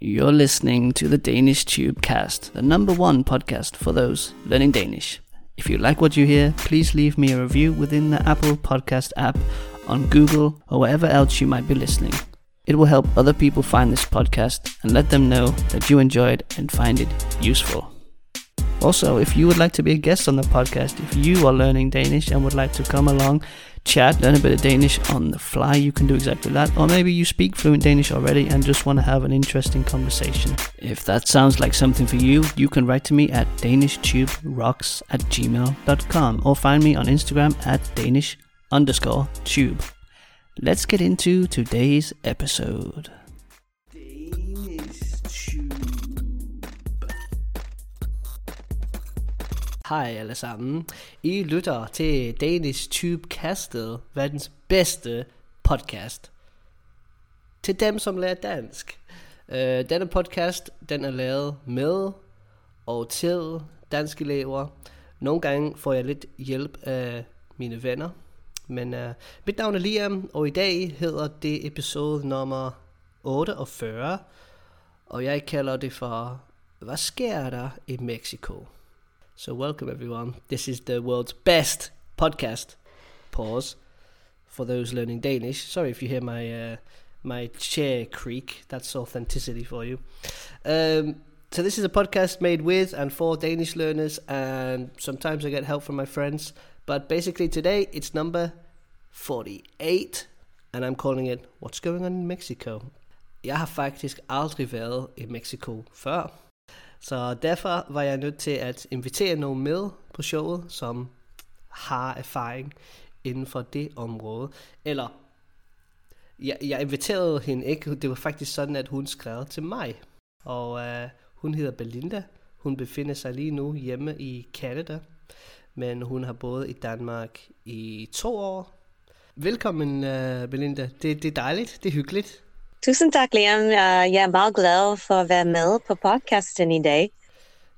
You're listening to the Danish Tube Cast, the number one podcast for those learning Danish. If you like what you hear, please leave me a review within the Apple Podcast app, on Google, or wherever else you might be listening. It will help other people find this podcast and let them know that you enjoy it and find it useful. Also, if you would like to be a guest on the podcast, if you are learning Danish and would like to come along, chat, learn a bit of Danish on the fly, you can do exactly that. Or maybe you speak fluent Danish already and just want to have an interesting conversation. If that sounds like something for you, you can write to me at danishtube.rocks at gmail.com or find me on Instagram at danish underscore tube. Let's get into today's episode. Hej alle sammen. I lytter til Danish Tube Castet, verdens bedste podcast. Til dem, som lærer dansk. Uh, denne podcast, den er lavet med og til danske elever. Nogle gange får jeg lidt hjælp af mine venner. Men uh, mit navn er Liam, og i dag hedder det episode nummer 48. Og jeg kalder det for, hvad sker der i Mexico? So, welcome everyone. This is the world's best podcast. Pause for those learning Danish. Sorry if you hear my uh, my chair creak. That's authenticity for you. Um, so this is a podcast made with and for Danish learners, and sometimes I get help from my friends. But basically, today it's number forty-eight, and I'm calling it "What's Going On in Mexico." Jeg har faktisk aldrig været i Mexico før. Så derfor var jeg nødt til at invitere nogen med på showet, som har erfaring inden for det område. Eller, jeg, jeg inviterede hende ikke, det var faktisk sådan, at hun skrev til mig. Og øh, hun hedder Belinda. Hun befinder sig lige nu hjemme i Canada, men hun har boet i Danmark i to år. Velkommen, øh, Belinda. Det, det er dejligt, det er hyggeligt. Tusind tak, Liam. Jeg er meget glad for at være med på podcasten i dag.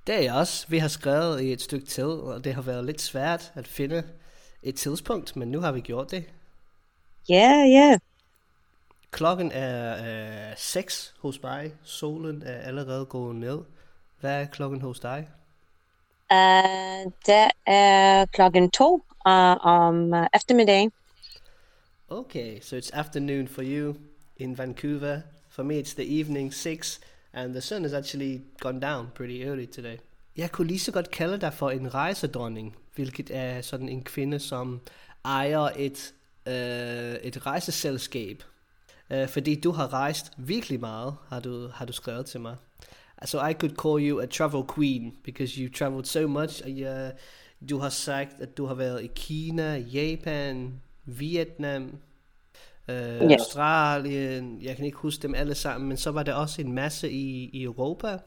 Det er jeg også. Vi har skrevet i et stykke tid, og det har været lidt svært at finde et tidspunkt, men nu har vi gjort det. Ja, yeah, ja. Yeah. Klokken er øh, 6 hos mig. Solen er allerede gået ned. Hvad er klokken hos dig? Uh, det er klokken 2 uh, om uh, eftermiddagen. Okay, so it's afternoon for you in Vancouver. For me, it's the evening, 6, and the sun has actually gone down pretty early today. Jeg kunne lige så godt kalde dig for en rejsedronning, hvilket er sådan en kvinde, som ejer et, øh, et rejseselskab. Øh, fordi du har rejst virkelig meget, har du, har du skrevet til mig. So I could call you a travel queen, because you've traveled so much. Uh, du har sagt, at du har været i Kina, Japan, Vietnam, øh, yes. Australien, jeg kan ikke huske dem alle sammen, men så var der også en masse i, i Europa,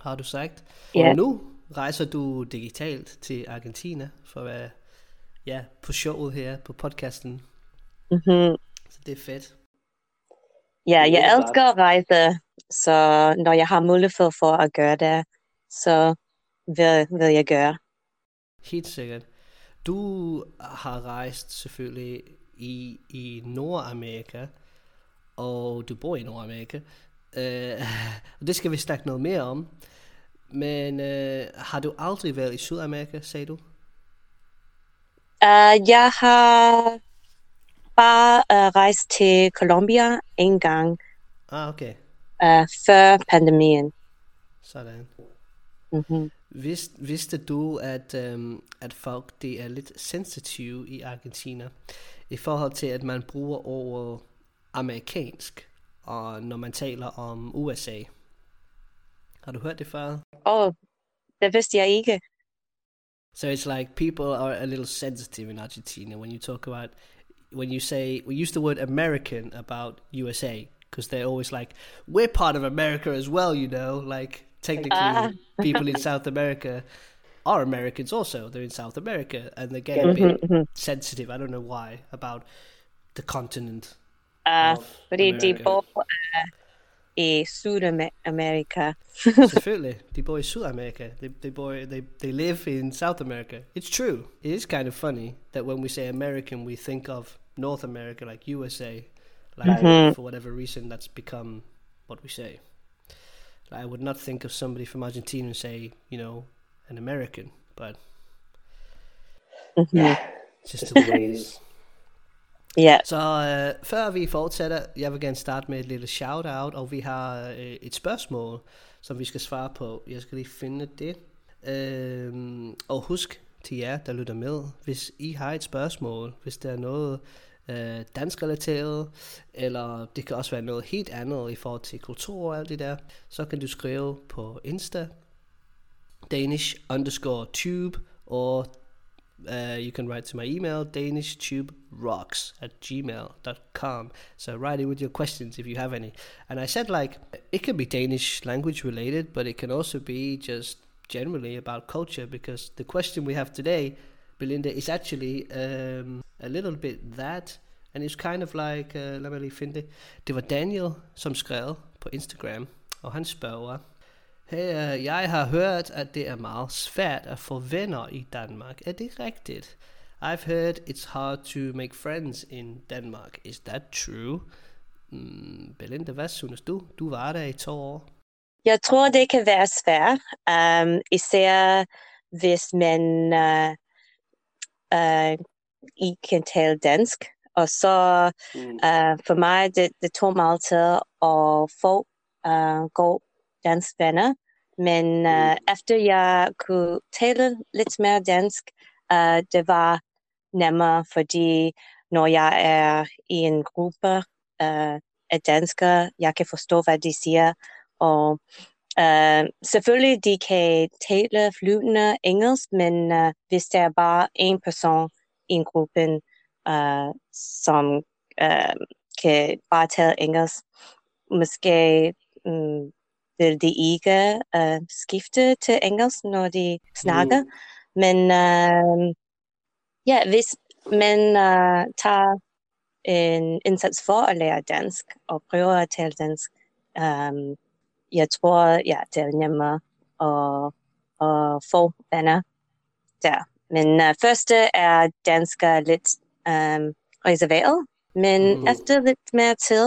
har du sagt. Yeah. Og nu rejser du digitalt til Argentina for at være ja, på showet her, på podcasten. Mm-hmm. Så det er fedt. Ja, jeg elsker at rejse, så når jeg har mulighed for at gøre det, så vil, vil jeg gøre. Helt sikkert. Du har rejst selvfølgelig i, i Nordamerika, og du bor i Nordamerika. Uh, det skal vi snakke noget mere om. Men uh, har du aldrig været i Sydamerika, sagde du? Uh, jeg har bare uh, rejst til Colombia en gang. Ah, okay. Uh, før pandemien. Sådan. Mm-hmm. Vidste, vidste du, at, um, at folk det er lidt sensitive i Argentina i forhold til, at man bruger ordet amerikansk, og når man taler om USA? Har du hørt det før? Åh, oh, det vidste jeg ikke. So it's like people are a little sensitive in Argentina when you talk about when you say we use the word American about USA because they're always like we're part of America as well, you know, like technically Ah. people in South America are Americans also. They're in South America and they get a Mhm, bit mhm. sensitive. I don't know why about the continent. Uh, of fordi de America. bor uh, i Sydamerika. Selvfølgelig. De bor i Sydamerika. They, they, bor, they, they live in South America. It's true. It is kind of funny that when we say American, we think of North America, like USA. Like, Mhm. for whatever reason, that's become what we say. I would not think of somebody from Argentina and say, you know, an American, but Mhm. Ja, just the way it is. Ja, Så øh, før vi fortsætter, jeg vil gerne starte med et lille shout-out, og vi har øh, et spørgsmål, som vi skal svare på. Jeg skal lige finde det. Øhm, og husk til jer, der lytter med, hvis I har et spørgsmål, hvis der er noget øh, dansk relateret, eller det kan også være noget helt andet i forhold til kultur og alt det der, så kan du skrive på Insta, Danish underscore tube, or uh, you can write to my email danishtube.rocks at gmail.com so write in with your questions if you have any. And i said like it can be danish language related but it can also be just generally about culture because the question we have today belinda is actually um, a little bit that and it's kind of like uh, lad mig lige finde det det var daniel som skrev på instagram og han spørger Hey, uh, jeg har hørt, at det er meget svært at få venner i Danmark. Er det rigtigt? I've heard it's hard to make friends in Denmark. Is that true? Mm, Belinda, hvad synes du? Du var der i to år. jeg tror, det kan være svært, um, især hvis man uh, uh, ikke kan tale dansk. Og så Mm. uh, for mig, det, det tog meget tid at få uh, gode dansk venner. Men uh, efter jeg kunne tale lidt mere dansk, uh, det var nemmere, fordi når jeg er i en gruppe uh, af danskere, jeg kan forstå, hvad de siger. Og uh, selvfølgelig, de kan tale flydende engelsk, men uh, hvis der er bare en person i en gruppe, uh, som uh, kan bare tale engelsk, måske um, vil de ikke uh, skifte til engelsk, når de snakker. Mm. Men uh, ja, hvis man uh, tager en indsats for at lære dansk og prøver at tale dansk, um, jeg tror, ja, det er nemmere at, at få venner der. Men uh, første er dansk er lidt um, reserveret, men Mm. efter lidt mere tid,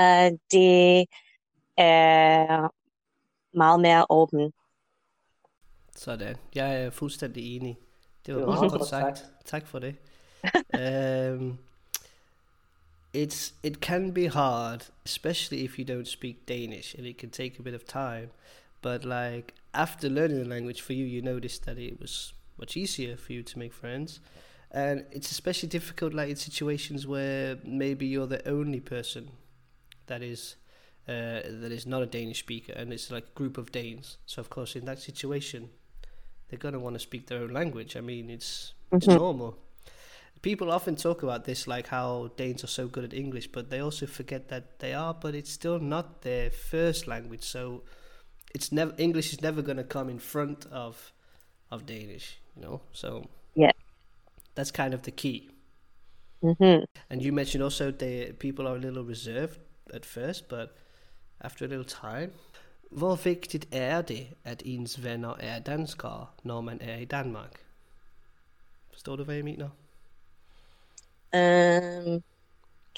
uh, det er meget mere åben. Sådan. Jeg er fuldstændig enig. Det var Det var meget godt godt sagt. Tak for det. um, it's it can be hard, especially if you don't speak Danish, and it can take a bit of time. But like after learning the language for you, you noticed that it was much easier for you to make friends. And it's especially difficult, like in situations where maybe you're the only person that is uh, that is not a Danish speaker, and it's like a group of Danes. So of course, in that situation, they're gonna want to speak their own language. I mean, it's it's Mhm. normal. People often talk about this, like how Danes are so good at English, but they also forget that they are, but it's still not their first language. So it's never English is never gonna come in front of of Danish, you know. So Yeah. that's kind of the key. Mm-hmm. And you mentioned also that people are a little reserved at first, but after a little time. Hvor vigtigt er det, at ens venner er danskere, når man er i Danmark? Forstår du, hvad jeg mener? Um,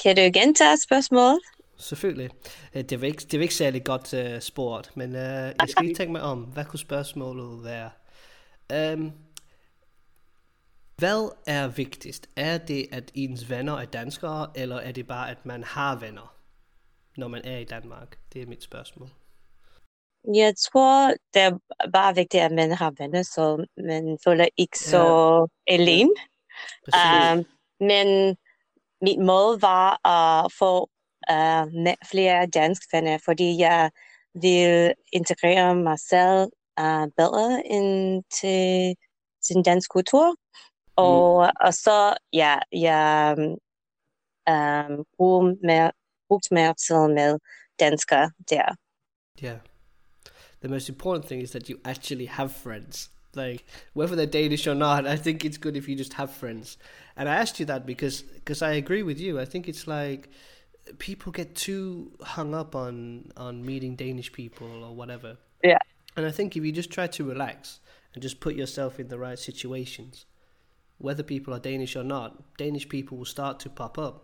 kan du gentage spørgsmålet? Selvfølgelig. Øh, Det var ikke, det var ikke særlig godt uh, spurgt, men uh, jeg skal lige tænke mig om, hvad kunne spørgsmålet være? Um, hvad er vigtigst? Er det, at ens venner er danskere, eller er det bare, at man har venner, når man er i Danmark? Det er mit spørgsmål. Jeg tror, det er bare vigtigt, at man har venner, så man føler ikke så alene. Præcis. Um, men mit mål var at få uh, flere dansk venner, fordi jeg vil integrere mig selv uh, bedre ind til, til den danske kultur. Og, og så, ja, jeg um, bruger mere, brugt mere tid med danskere der. Yeah. The most important thing is that you actually have friends. Like whether they're Danish or not, I think it's good if you just have friends. And I asked you that because because I agree with you. I think it's like people get too hung up on on meeting Danish people or whatever. Yeah. And I think if you just try to relax and just put yourself in the right situations, whether people are Danish or not, Danish people will start to pop up.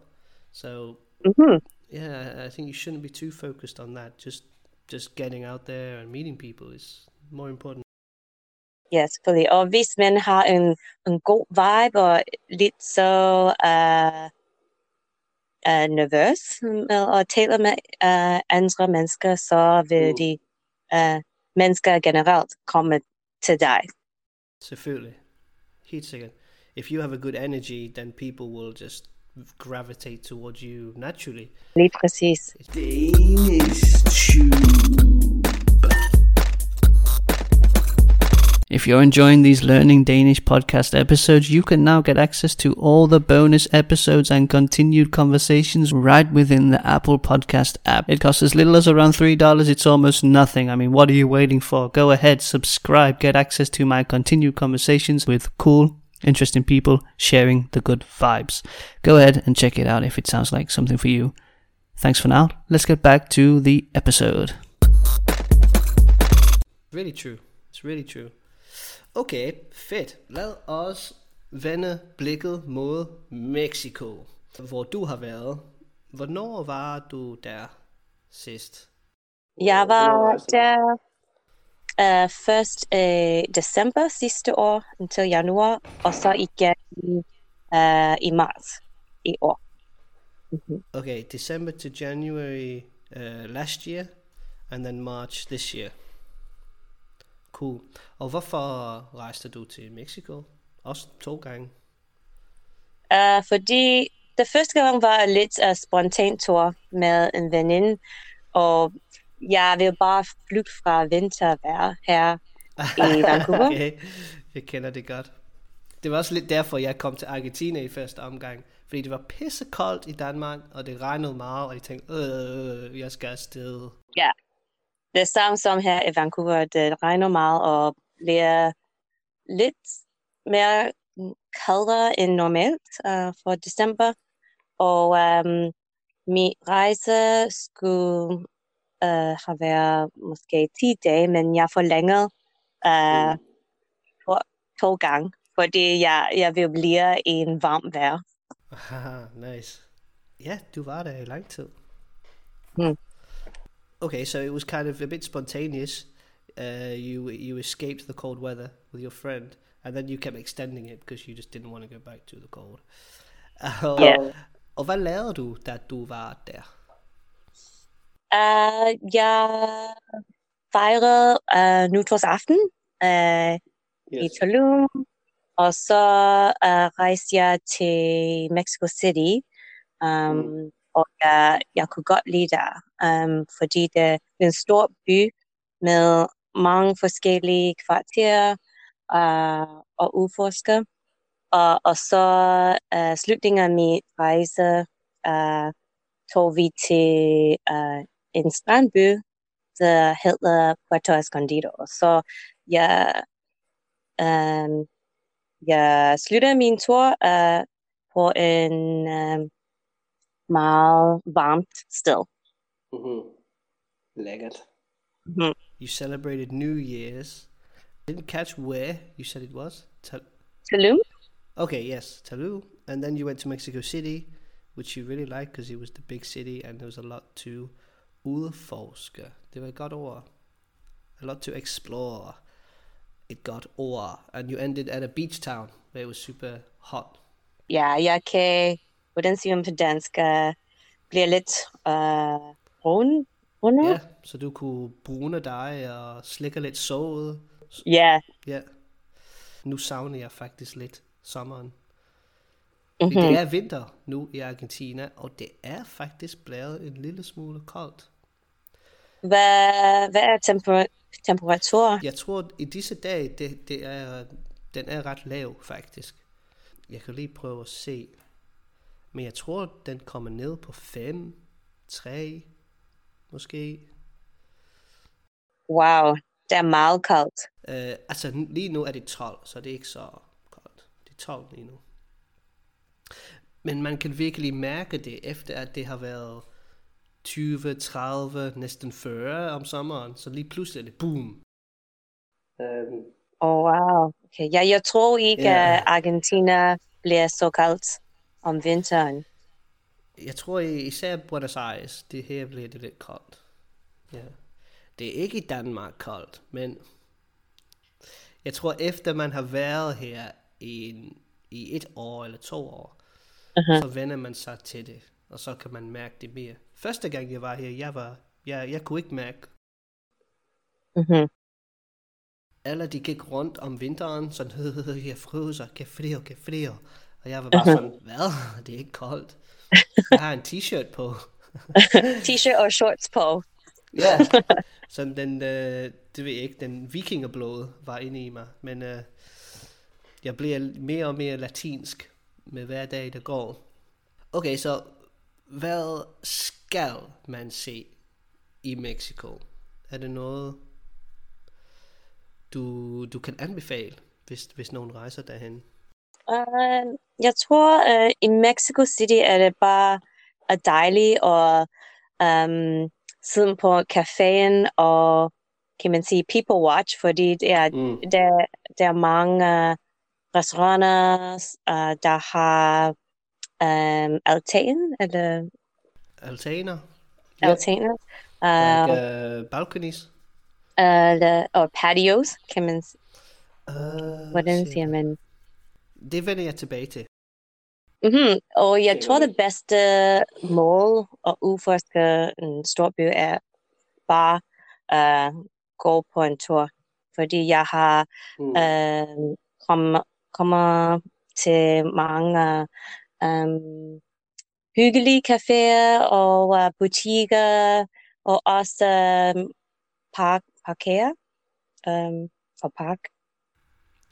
So Mm-hmm. yeah, I think you shouldn't be too focused on that. Just just getting out there and meeting people is more important. Ja, selvfølgelig. Og hvis man har en, en god vibe og lidt så uh, uh, nervøs med at tale med uh, andre mennesker, så vil Mm. de uh, mennesker generelt komme til dig. Selvfølgelig. Helt sikkert. If you have a good energy, then people will just gravitate towards you naturally. Lige præcis. Danish Tube. If you're enjoying these Learning Danish podcast episodes, you can now get access to all the bonus episodes and continued conversations right within the Apple Podcast app. It costs as little as around $3. It's almost nothing. I mean, what are you waiting for? Go ahead, subscribe, get access to my continued conversations with cool, interesting people sharing the good vibes. Go ahead and check it out if it sounds like something for you. Thanks for now. Let's get back to the episode. Really true. It's really true. Okay, fedt. Lad os vende blikket mod Mexico, hvor du har været. Hvornår var du der sidst? Jeg var der uh, først i december sidste år til januar, og så igen uh, i marts i år. Okay, December to January uh, last year, and then March this year. Cool. Og hvorfor rejste du til Mexico? Også to gange. Uh, fordi det første gang var lidt uh, spontan tur med en veninde, og jeg vil bare flygte fra vintervejr her i Vancouver. okay, jeg kender det godt. Det var også lidt derfor, jeg kom til Argentina i første omgang. Fordi det var pissekoldt i Danmark, og det regnede meget, og jeg tænkte, øh, jeg skal afsted. Ja, det samme som her i Vancouver. Det regner meget og bliver lidt mere kaldere end normalt uh, for december. Og um, min rejse skulle uh, have været måske 10 dage, men jeg forlængede uh, to, to gange, fordi jeg, jeg vil blive i en varm vejr. Nice. Ja, du var der i lang tid. Hmm. Okay, so it was kind of a bit spontaneous. Uh, you you escaped the cold weather with your friend, and then you kept extending it because you just didn't want to go back to the cold. Og, Ja. og hvad lavede du, da du var der? Uh, jeg fejrede uh, nytårsaften uh, i Tulum, og så uh, rejste jeg til Mexico City, um, Mm. Og jeg, jeg kunne godt lide der, um, fordi det er en stor by med mange forskellige kvarterer uh, og udforsker. Og, og så uh, slutningen af min rejse uh, tog vi til uh, en strandby, der hedder Puerto Escondido. Så jeg, um, jeg slutter min tur uh, på en um, meget varmt still. Mm-hmm. Lækkert. Mhm. You celebrated New Year's. Didn't catch where you said it was. Tal- Tulum? okay, yes, Tulum. And then you went to Mexico City, which you really liked because it was the big city and there was a lot to udforske. Det var et godt ord. A lot to explore. It got ord. And you ended at a beach town where it was super hot. Yeah, jeg kan, hvordan siger man på dansk, uh, bliver lidt uh, brun. brunere? Ja, så du kunne brune dig og slikke lidt såret. Ja. Ja. Nu savner jeg faktisk lidt sommeren. Mhm. Mm-hmm. Det er vinter nu i Argentina, og det er faktisk blevet en lille smule koldt. Hvad, hvad er temper- temperatur? Jeg tror, i disse dage, det, det er, den er ret lav faktisk. Jeg kan lige prøve at se. Men jeg tror, den kommer ned på 5, 3, måske. Wow, det er meget koldt. Uh, altså lige nu er det 12, så det er ikke så koldt. Det er 12 lige nu. Men man kan virkelig mærke det, efter at det har været 20, 30, næsten 40 om sommeren. Så lige pludselig er det boom. Um, Oh, wow. Okay. Ja, jeg tror ikke, Ja. at Argentina bliver så koldt om vinteren. jeg tror især Buenos Aires, det her bliver det lidt koldt. Ja. Det er ikke i Danmark koldt, men jeg tror efter man har været her i, en, i et år eller to år, uh-huh. så vender man sig til det, og så kan man mærke det mere. Første gang jeg var her, jeg var, jeg, jeg kunne ikke mærke. Mhm. Alle de gik rundt om vinteren, sådan, jeg fryser, kan frio, kan frio. Og jeg var bare sådan, hvad? Det er ikke koldt. Jeg har en t-shirt på. T-shirt og shorts på. Ja, sådan den, øh, det ved jeg ikke, den vikingerblod var inde i mig, men øh, jeg bliver mere og mere latinsk med hver dag, der går. Okay, så hvad skal man se i Mexico? Er det noget, du, du kan anbefale, hvis, hvis nogen rejser derhen? Uh, jeg tror, uh, i Mexico City er det bare uh, dejligt at um, sidde på caféen og kan man sige people watch, fordi det er, Mm. der, der er mange uh, restauranter, uh, der har um, altan, eller Altaner? altaner, uh, Like, uh, balconies? eller, og patios, kan man, Uh, hvordan siger man? Det vender jeg tilbage til. Mm-hmm. Og jeg tror, det bedste mål at udforske en stor by er bare at uh, gå på en tur. Fordi jeg har Mm. uh, kom, kommer til mange um, hyggelige caféer og uh, butikker og også um, park, parker um, og park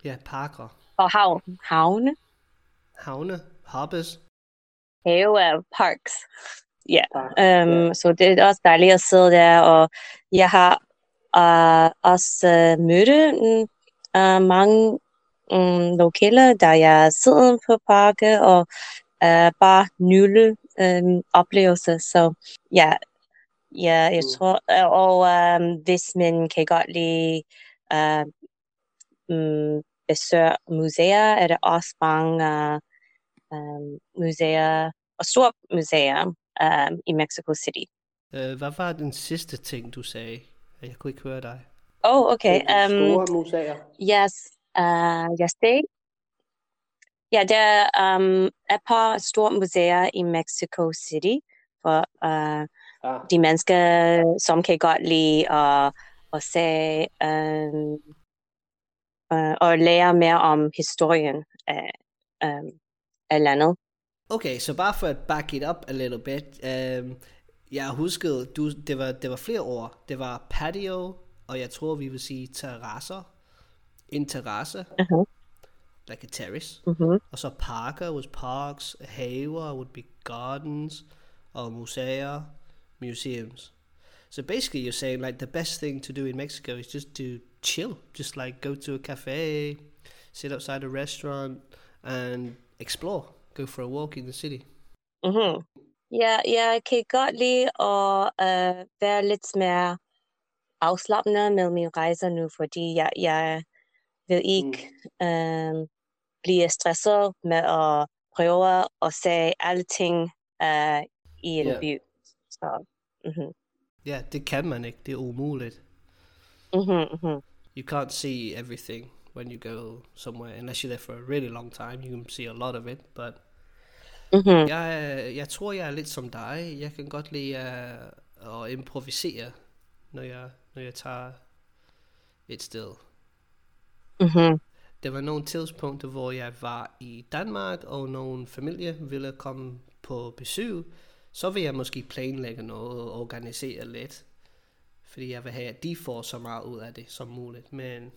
Ja, parker. Og havn, havne. Havne. Hoppes. have uh, parks. Ja, Park, um, så det er også dejligt at sidde der, og jeg har uh, også uh, mødt mm, uh, mange um, lokale, der jeg sidder på parke og uh, bare nyde um, oplevelser. Så ja, ja jeg Mm. tror, uh, og um, hvis man kan godt lide uh, um, besøg museer, er der også mange uh, um, museer og store museer um, i Mexico City. Uh, hvad var den sidste ting, du sagde? Jeg kunne ikke høre dig. Oh, okay. Um, museer. yes, uh, yes, det. Ja, der er um, et par store museer i Mexico City for uh, Ah. de mennesker, som kan godt lide at, at se um, uh, og lære mere om historien af, um, af landet. Okay, så bare for at back it up a little bit. Um, jeg huskede, du, det, var, det var flere ord. Det var patio, og jeg tror, vi vil sige terrasser. En terrasse. Mhm. Like a terrace. Mm-hmm. Og så parker was parks. Haver would be gardens. Og museer, museums. So basically you're saying like the best thing to do in Mexico is just to chill. Just like go to a cafe, sit outside a restaurant and explore. Go for a walk in the city. Mm-hmm. Ja, jeg kan godt lide at uh, være lidt mere afslappende med mine rejser nu, fordi jeg, jeg vil ikke um, blive stresset med at prøve at se alle ting uh, i en Ja. by. Så, mm-hmm. Ja, det kan man ikke. Det er umuligt. Mm-hmm, mm-hmm. You can't see everything when you go somewhere unless you're there for a really long time. You can see a lot of it, but Mm-hmm. jeg, jeg tror, jeg er lidt som dig. Jeg kan godt lide uh, at improvisere, når jeg, når jeg tager et sted. Mm-hmm. Der var nogle tidspunkter, hvor jeg var i Danmark, og nogle familie ville komme på besøg. Så vil jeg måske planlægge noget og organisere lidt. Fordi jeg vil have, at de får så meget ud af det som muligt. Men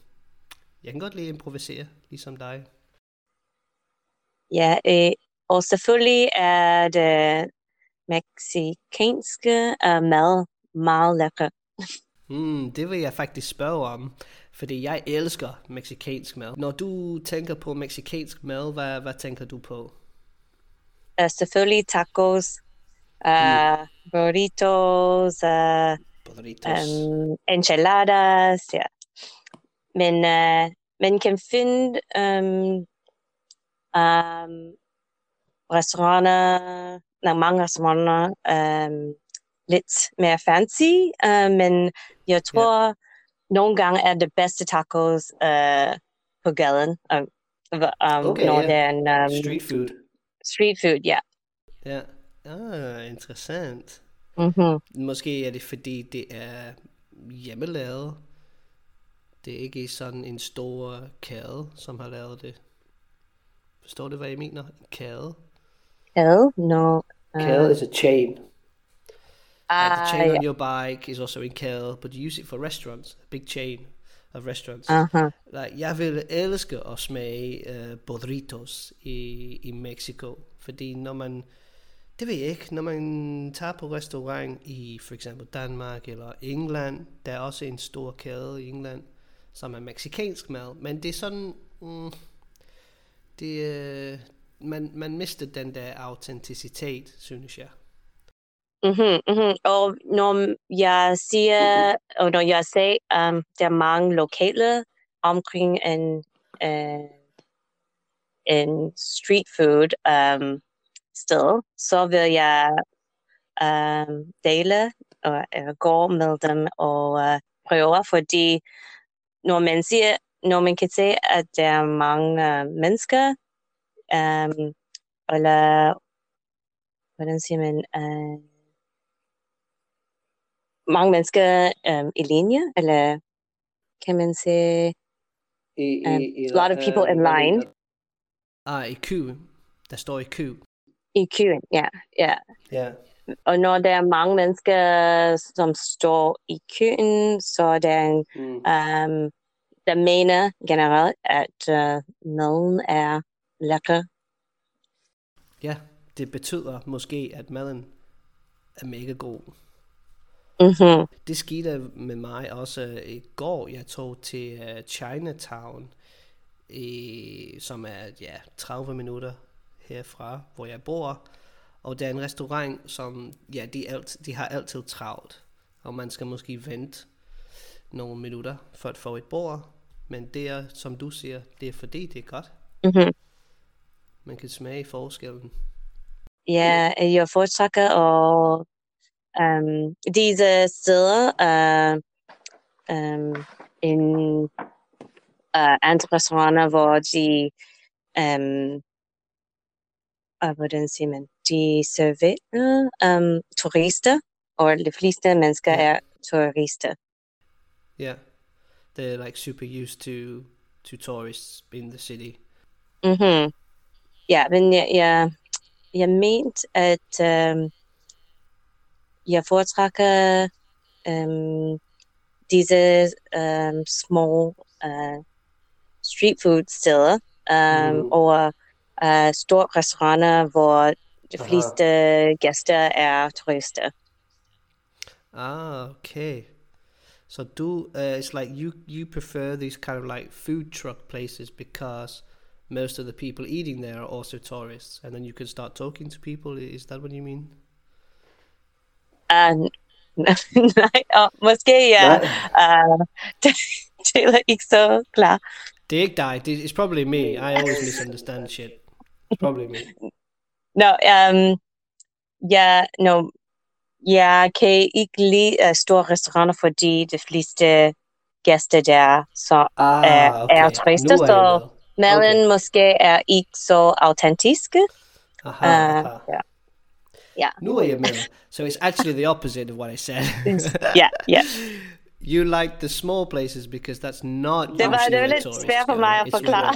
jeg kan godt lide at improvisere, ligesom dig. Ja, øh, og selvfølgelig er det mexikanske uh, mad meget lækker. Mm, det vil jeg faktisk spørge om, fordi jeg elsker meksikansk mad. Når du tænker på meksikansk mad, hvad, hvad tænker du på? Uh, selvfølgelig tacos, uh, burritos, uh, um, enchiladas, ja. Men uh, man kan finde um, um, restauranter, nej, mange restauranter, um, lidt mere fancy, uh, men jeg tror, yeah. nogle gange er det bedste tacos uh, på gaden, um, um, Okay, når ja. det er en um, Street food. street food, ja. Ja. Ah, interessant. Mm-hmm. Måske er det fordi, det er hjemmelavet. Det er ikke sådan en stor kæde, som har lavet det. Forstår du, hvad jeg mener? En kæde? Hell, no. Kæde is a chain. The Ah, chain on yeah. your bike is also in kæde, but you use it for restaurants. A big chain of restaurants. Uh-huh. Like, jeg vil elske at smage uh, burritos i, i Mexico, fordi når man, det ved jeg ikke, når man tager på restaurant i for eksempel Danmark eller England, der er også en stor kæde i England, som er meksikansk mad, men det er sådan, mm, det, øh, man, man mister den der autenticitet, synes jeg. Mm-hmm, mm-hmm. Og når jeg siger, og når jeg siger, um, der er mange lokale omkring en, uh, en street food um, sted, så vil jeg um, dele og uh, gå med dem og uh, prøve, fordi når man siger, når man kan se, at der er mange uh, mennesker, um, eller hvordan siger man, uh, mange mennesker um, i linje, eller kan man sige, I, Um, a lot of people in line. Ah, i kø. Der står i kø. I køen, ja, ja. Ja. Og når der er mange mennesker, som står i køen, så er der en, Mm. um, der mener generelt, at uh, maden er lækker. Ja, det betyder måske, at maden er mega god. Mm-hmm. Det skete med mig også øh, i går. Jeg tog til uh, Chinatown, i, som er ja, 30 minutter herfra, hvor jeg bor. Og der er en restaurant, som ja, de, alt, de har altid travlt. Og man skal måske vente nogle minutter for at få et bord. Men det er, som du siger, det er fordi det er godt. Mm-hmm. Man kan smage forskellen. Ja, jeg foretrækker og um, disse steder uh, um, en uh, andre restauranter, hvor de um, hvordan siger man, de serverer um, turister, og de fleste mennesker Ja. er turister. Yeah, they're like super used to to tourists in the city. Mm-hmm. Ja, men jeg, jeg, jeg mente, at um, jeg foretrækker um, disse um, små uh, street food steder um, Mhm. og uh, store restauranter, hvor de Aha. fleste gæster er turister. Ah, okay. So do uh, it's like you you prefer these kind of like food truck places because most of the people eating there are also tourists, and then you can start talking to people. Is that what you mean? Nej, og måske ja. Uh, det, det er ikke så klar. Det er ikke dig. Det- It's probably me. I always misunderstand shit. Probably me. No, um, ja, no, jeg kan ikke lide uh, store restauranter, fordi de fleste gæster der så Ah, er, okay. er turister, er jeg så maden Okay. måske er ikke så autentiske. Aha, aha. ja. Ja. Nu er jeg med. So it's actually the opposite of what I said. Ja, ja. You like the small places because that's not Det var- det var lidt svært for mig at forklare.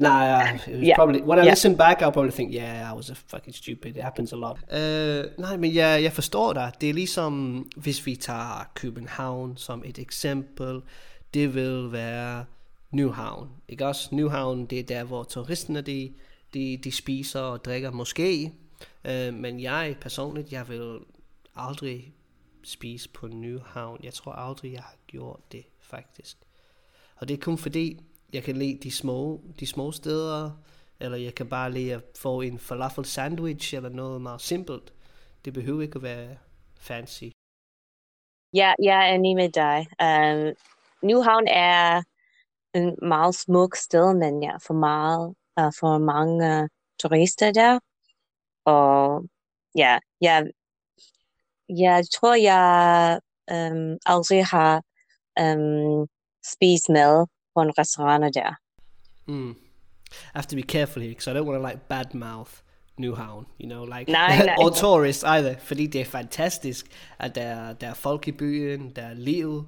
Nah, yeah, it was Yeah. probably when I Yeah. listen back, I'll probably think, yeah, I was a fucking stupid. It happens a lot. Uh, nej, men jeg, jeg forstår dig. Det er ligesom, hvis vi tager København som et eksempel, det vil være Nyhavn. Ikke også? Nyhavn, det er der, hvor turisterne, de, de, de spiser og drikker måske. Uh, men jeg personligt, jeg vil aldrig spise på Nyhavn. Jeg tror aldrig, jeg har gjort det, faktisk. Og det er kun fordi, jeg kan lide de små, de små steder, eller jeg kan bare lide at få en falafel sandwich, eller noget meget simpelt. Det behøver ikke at være fancy. Ja, jeg er enig med dig. Um, Nyhavn er en meget smuk sted, men ja, for meget, uh, for mange uh, turister der. Og ja, jeg, jeg tror, jeg um, aldrig har um, spist mad på en restaurant der. Mm. I have to be careful here, because I don't want to like badmouth Newhavn, you know, like Nej, nej. or tourists either, fordi det er fantastisk, at der, der er folk i byen, der er liv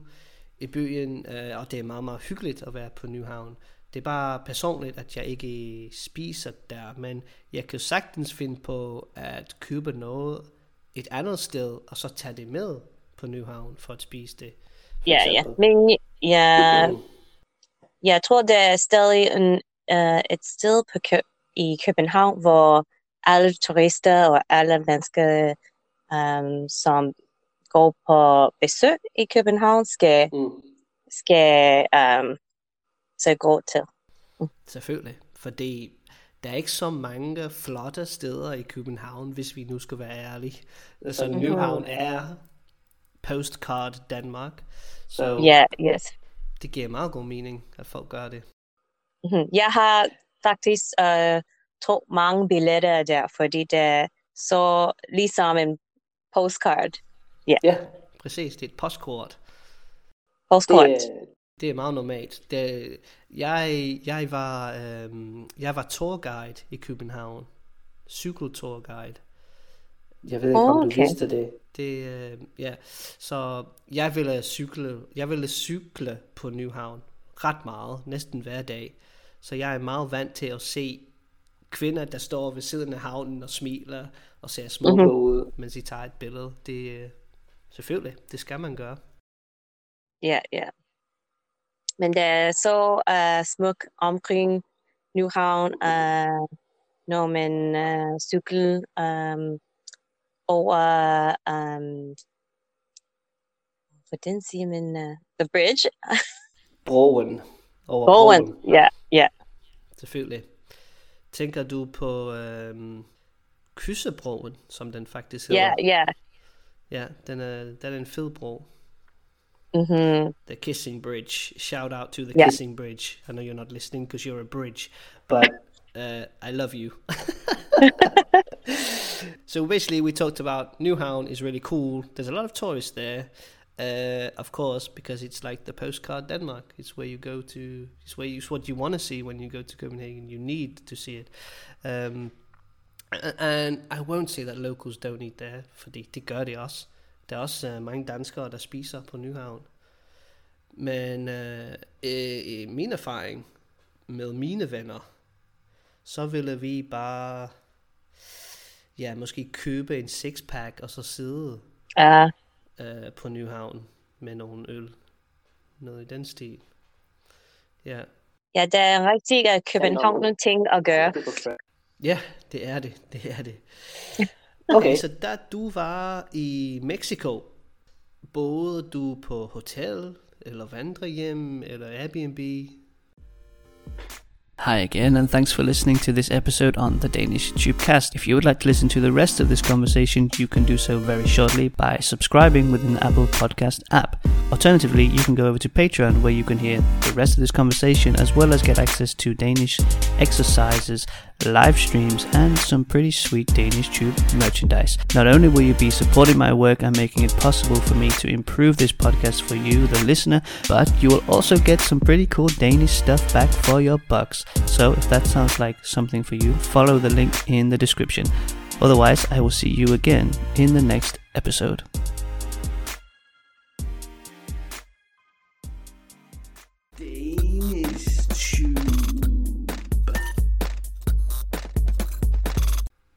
i byen, øh, og det er meget, meget hyggeligt at være på Newhavn. Det er bare personligt, at jeg ikke spiser der, men jeg kan sagtens finde på at købe noget et andet sted, og så tage det med på Newhavn for at spise det. for Ja, ja. Men jeg, jeg tror, der er stadig en, uh, et sted på Kø- i København, hvor alle turister og alle mennesker, um, som går på besøg i København, skal, Mm. skal um, så gå til. Selvfølgelig, fordi der er ikke så mange flotte steder i København, hvis vi nu skal være ærlige. Så Nyhavn er postcard Danmark, så Ja, yes. Det giver meget god mening, at folk gør det. Mhm. Jeg har faktisk uh, to mange billetter der, fordi det er så ligesom en postcard. Ja, præcis, det er et postkort. Postkort. Det er meget normalt. Det, jeg, jeg, var, øhm, jeg var tourguide i København. Cykeltourguide. Jeg ved ikke, om du Okay. vidste det. Det, øh, ja. Så jeg ville cykle, jeg ville cykle på Nyhavn ret meget, næsten hver dag. Så jeg er meget vant til at se kvinder, der står ved siden af havnen og smiler og ser smukke Mhm. ud, mens de tager et billede. Det, øh, selvfølgelig, det skal man gøre. Ja, ja. Men det er så uh, smuk omkring Nyhavn, uh, når man uh, cykel um, over, um, hvordan siger man, uh, the bridge? Broen. Bowen. Broen, Yeah, ja. Selvfølgelig. Tænker du på øhm, Kyssebroen, som den faktisk hedder? Ja, ja. Ja, den er, den er en fed bro. Mm-hmm. The Kissing Bridge. Shout out to the Yeah. Kissing Bridge. I know you're not listening because you're a bridge, but uh, I love you. so basically, we talked about Newhound is really cool. There's a lot of tourists there, uh, of course, because it's like the postcard Denmark. It's where you go to. It's where you, it's what you want to see when you go to Copenhagen. You need to see it. Um, and I won't say that locals don't eat there, fordi det gør de også. Der er også uh, mange danskere, der spiser på Nyhavn. Men uh, i min erfaring med mine venner, så ville vi bare, ja, måske købe en sixpack og så sidde Uh, uh, på Nyhavn med nogle øl. Noget i den stil. Ja. ja, det er rigtig uh, København ting at gøre. Ja, det er det. Det er det. Okay, så da du var i Mexico, boede du på hotel, eller vandrehjem, eller Airbnb? Hi again, and thanks for listening to this episode on the Danish Tubecast. If you would like to listen to the rest of this conversation, you can do so very shortly by subscribing within the Apple Podcast app. Alternatively, you can go over to Patreon where you can hear the rest of this conversation as well as get access to Danish exercises, live streams, and some pretty sweet Danish Tube merchandise. Not only will you be supporting my work and making it possible for me to improve this podcast for you, the listener, but you will also get some pretty cool Danish stuff back for your bucks. So if that sounds like something for you, follow the link in the description. Otherwise, I will see you again in the next episode.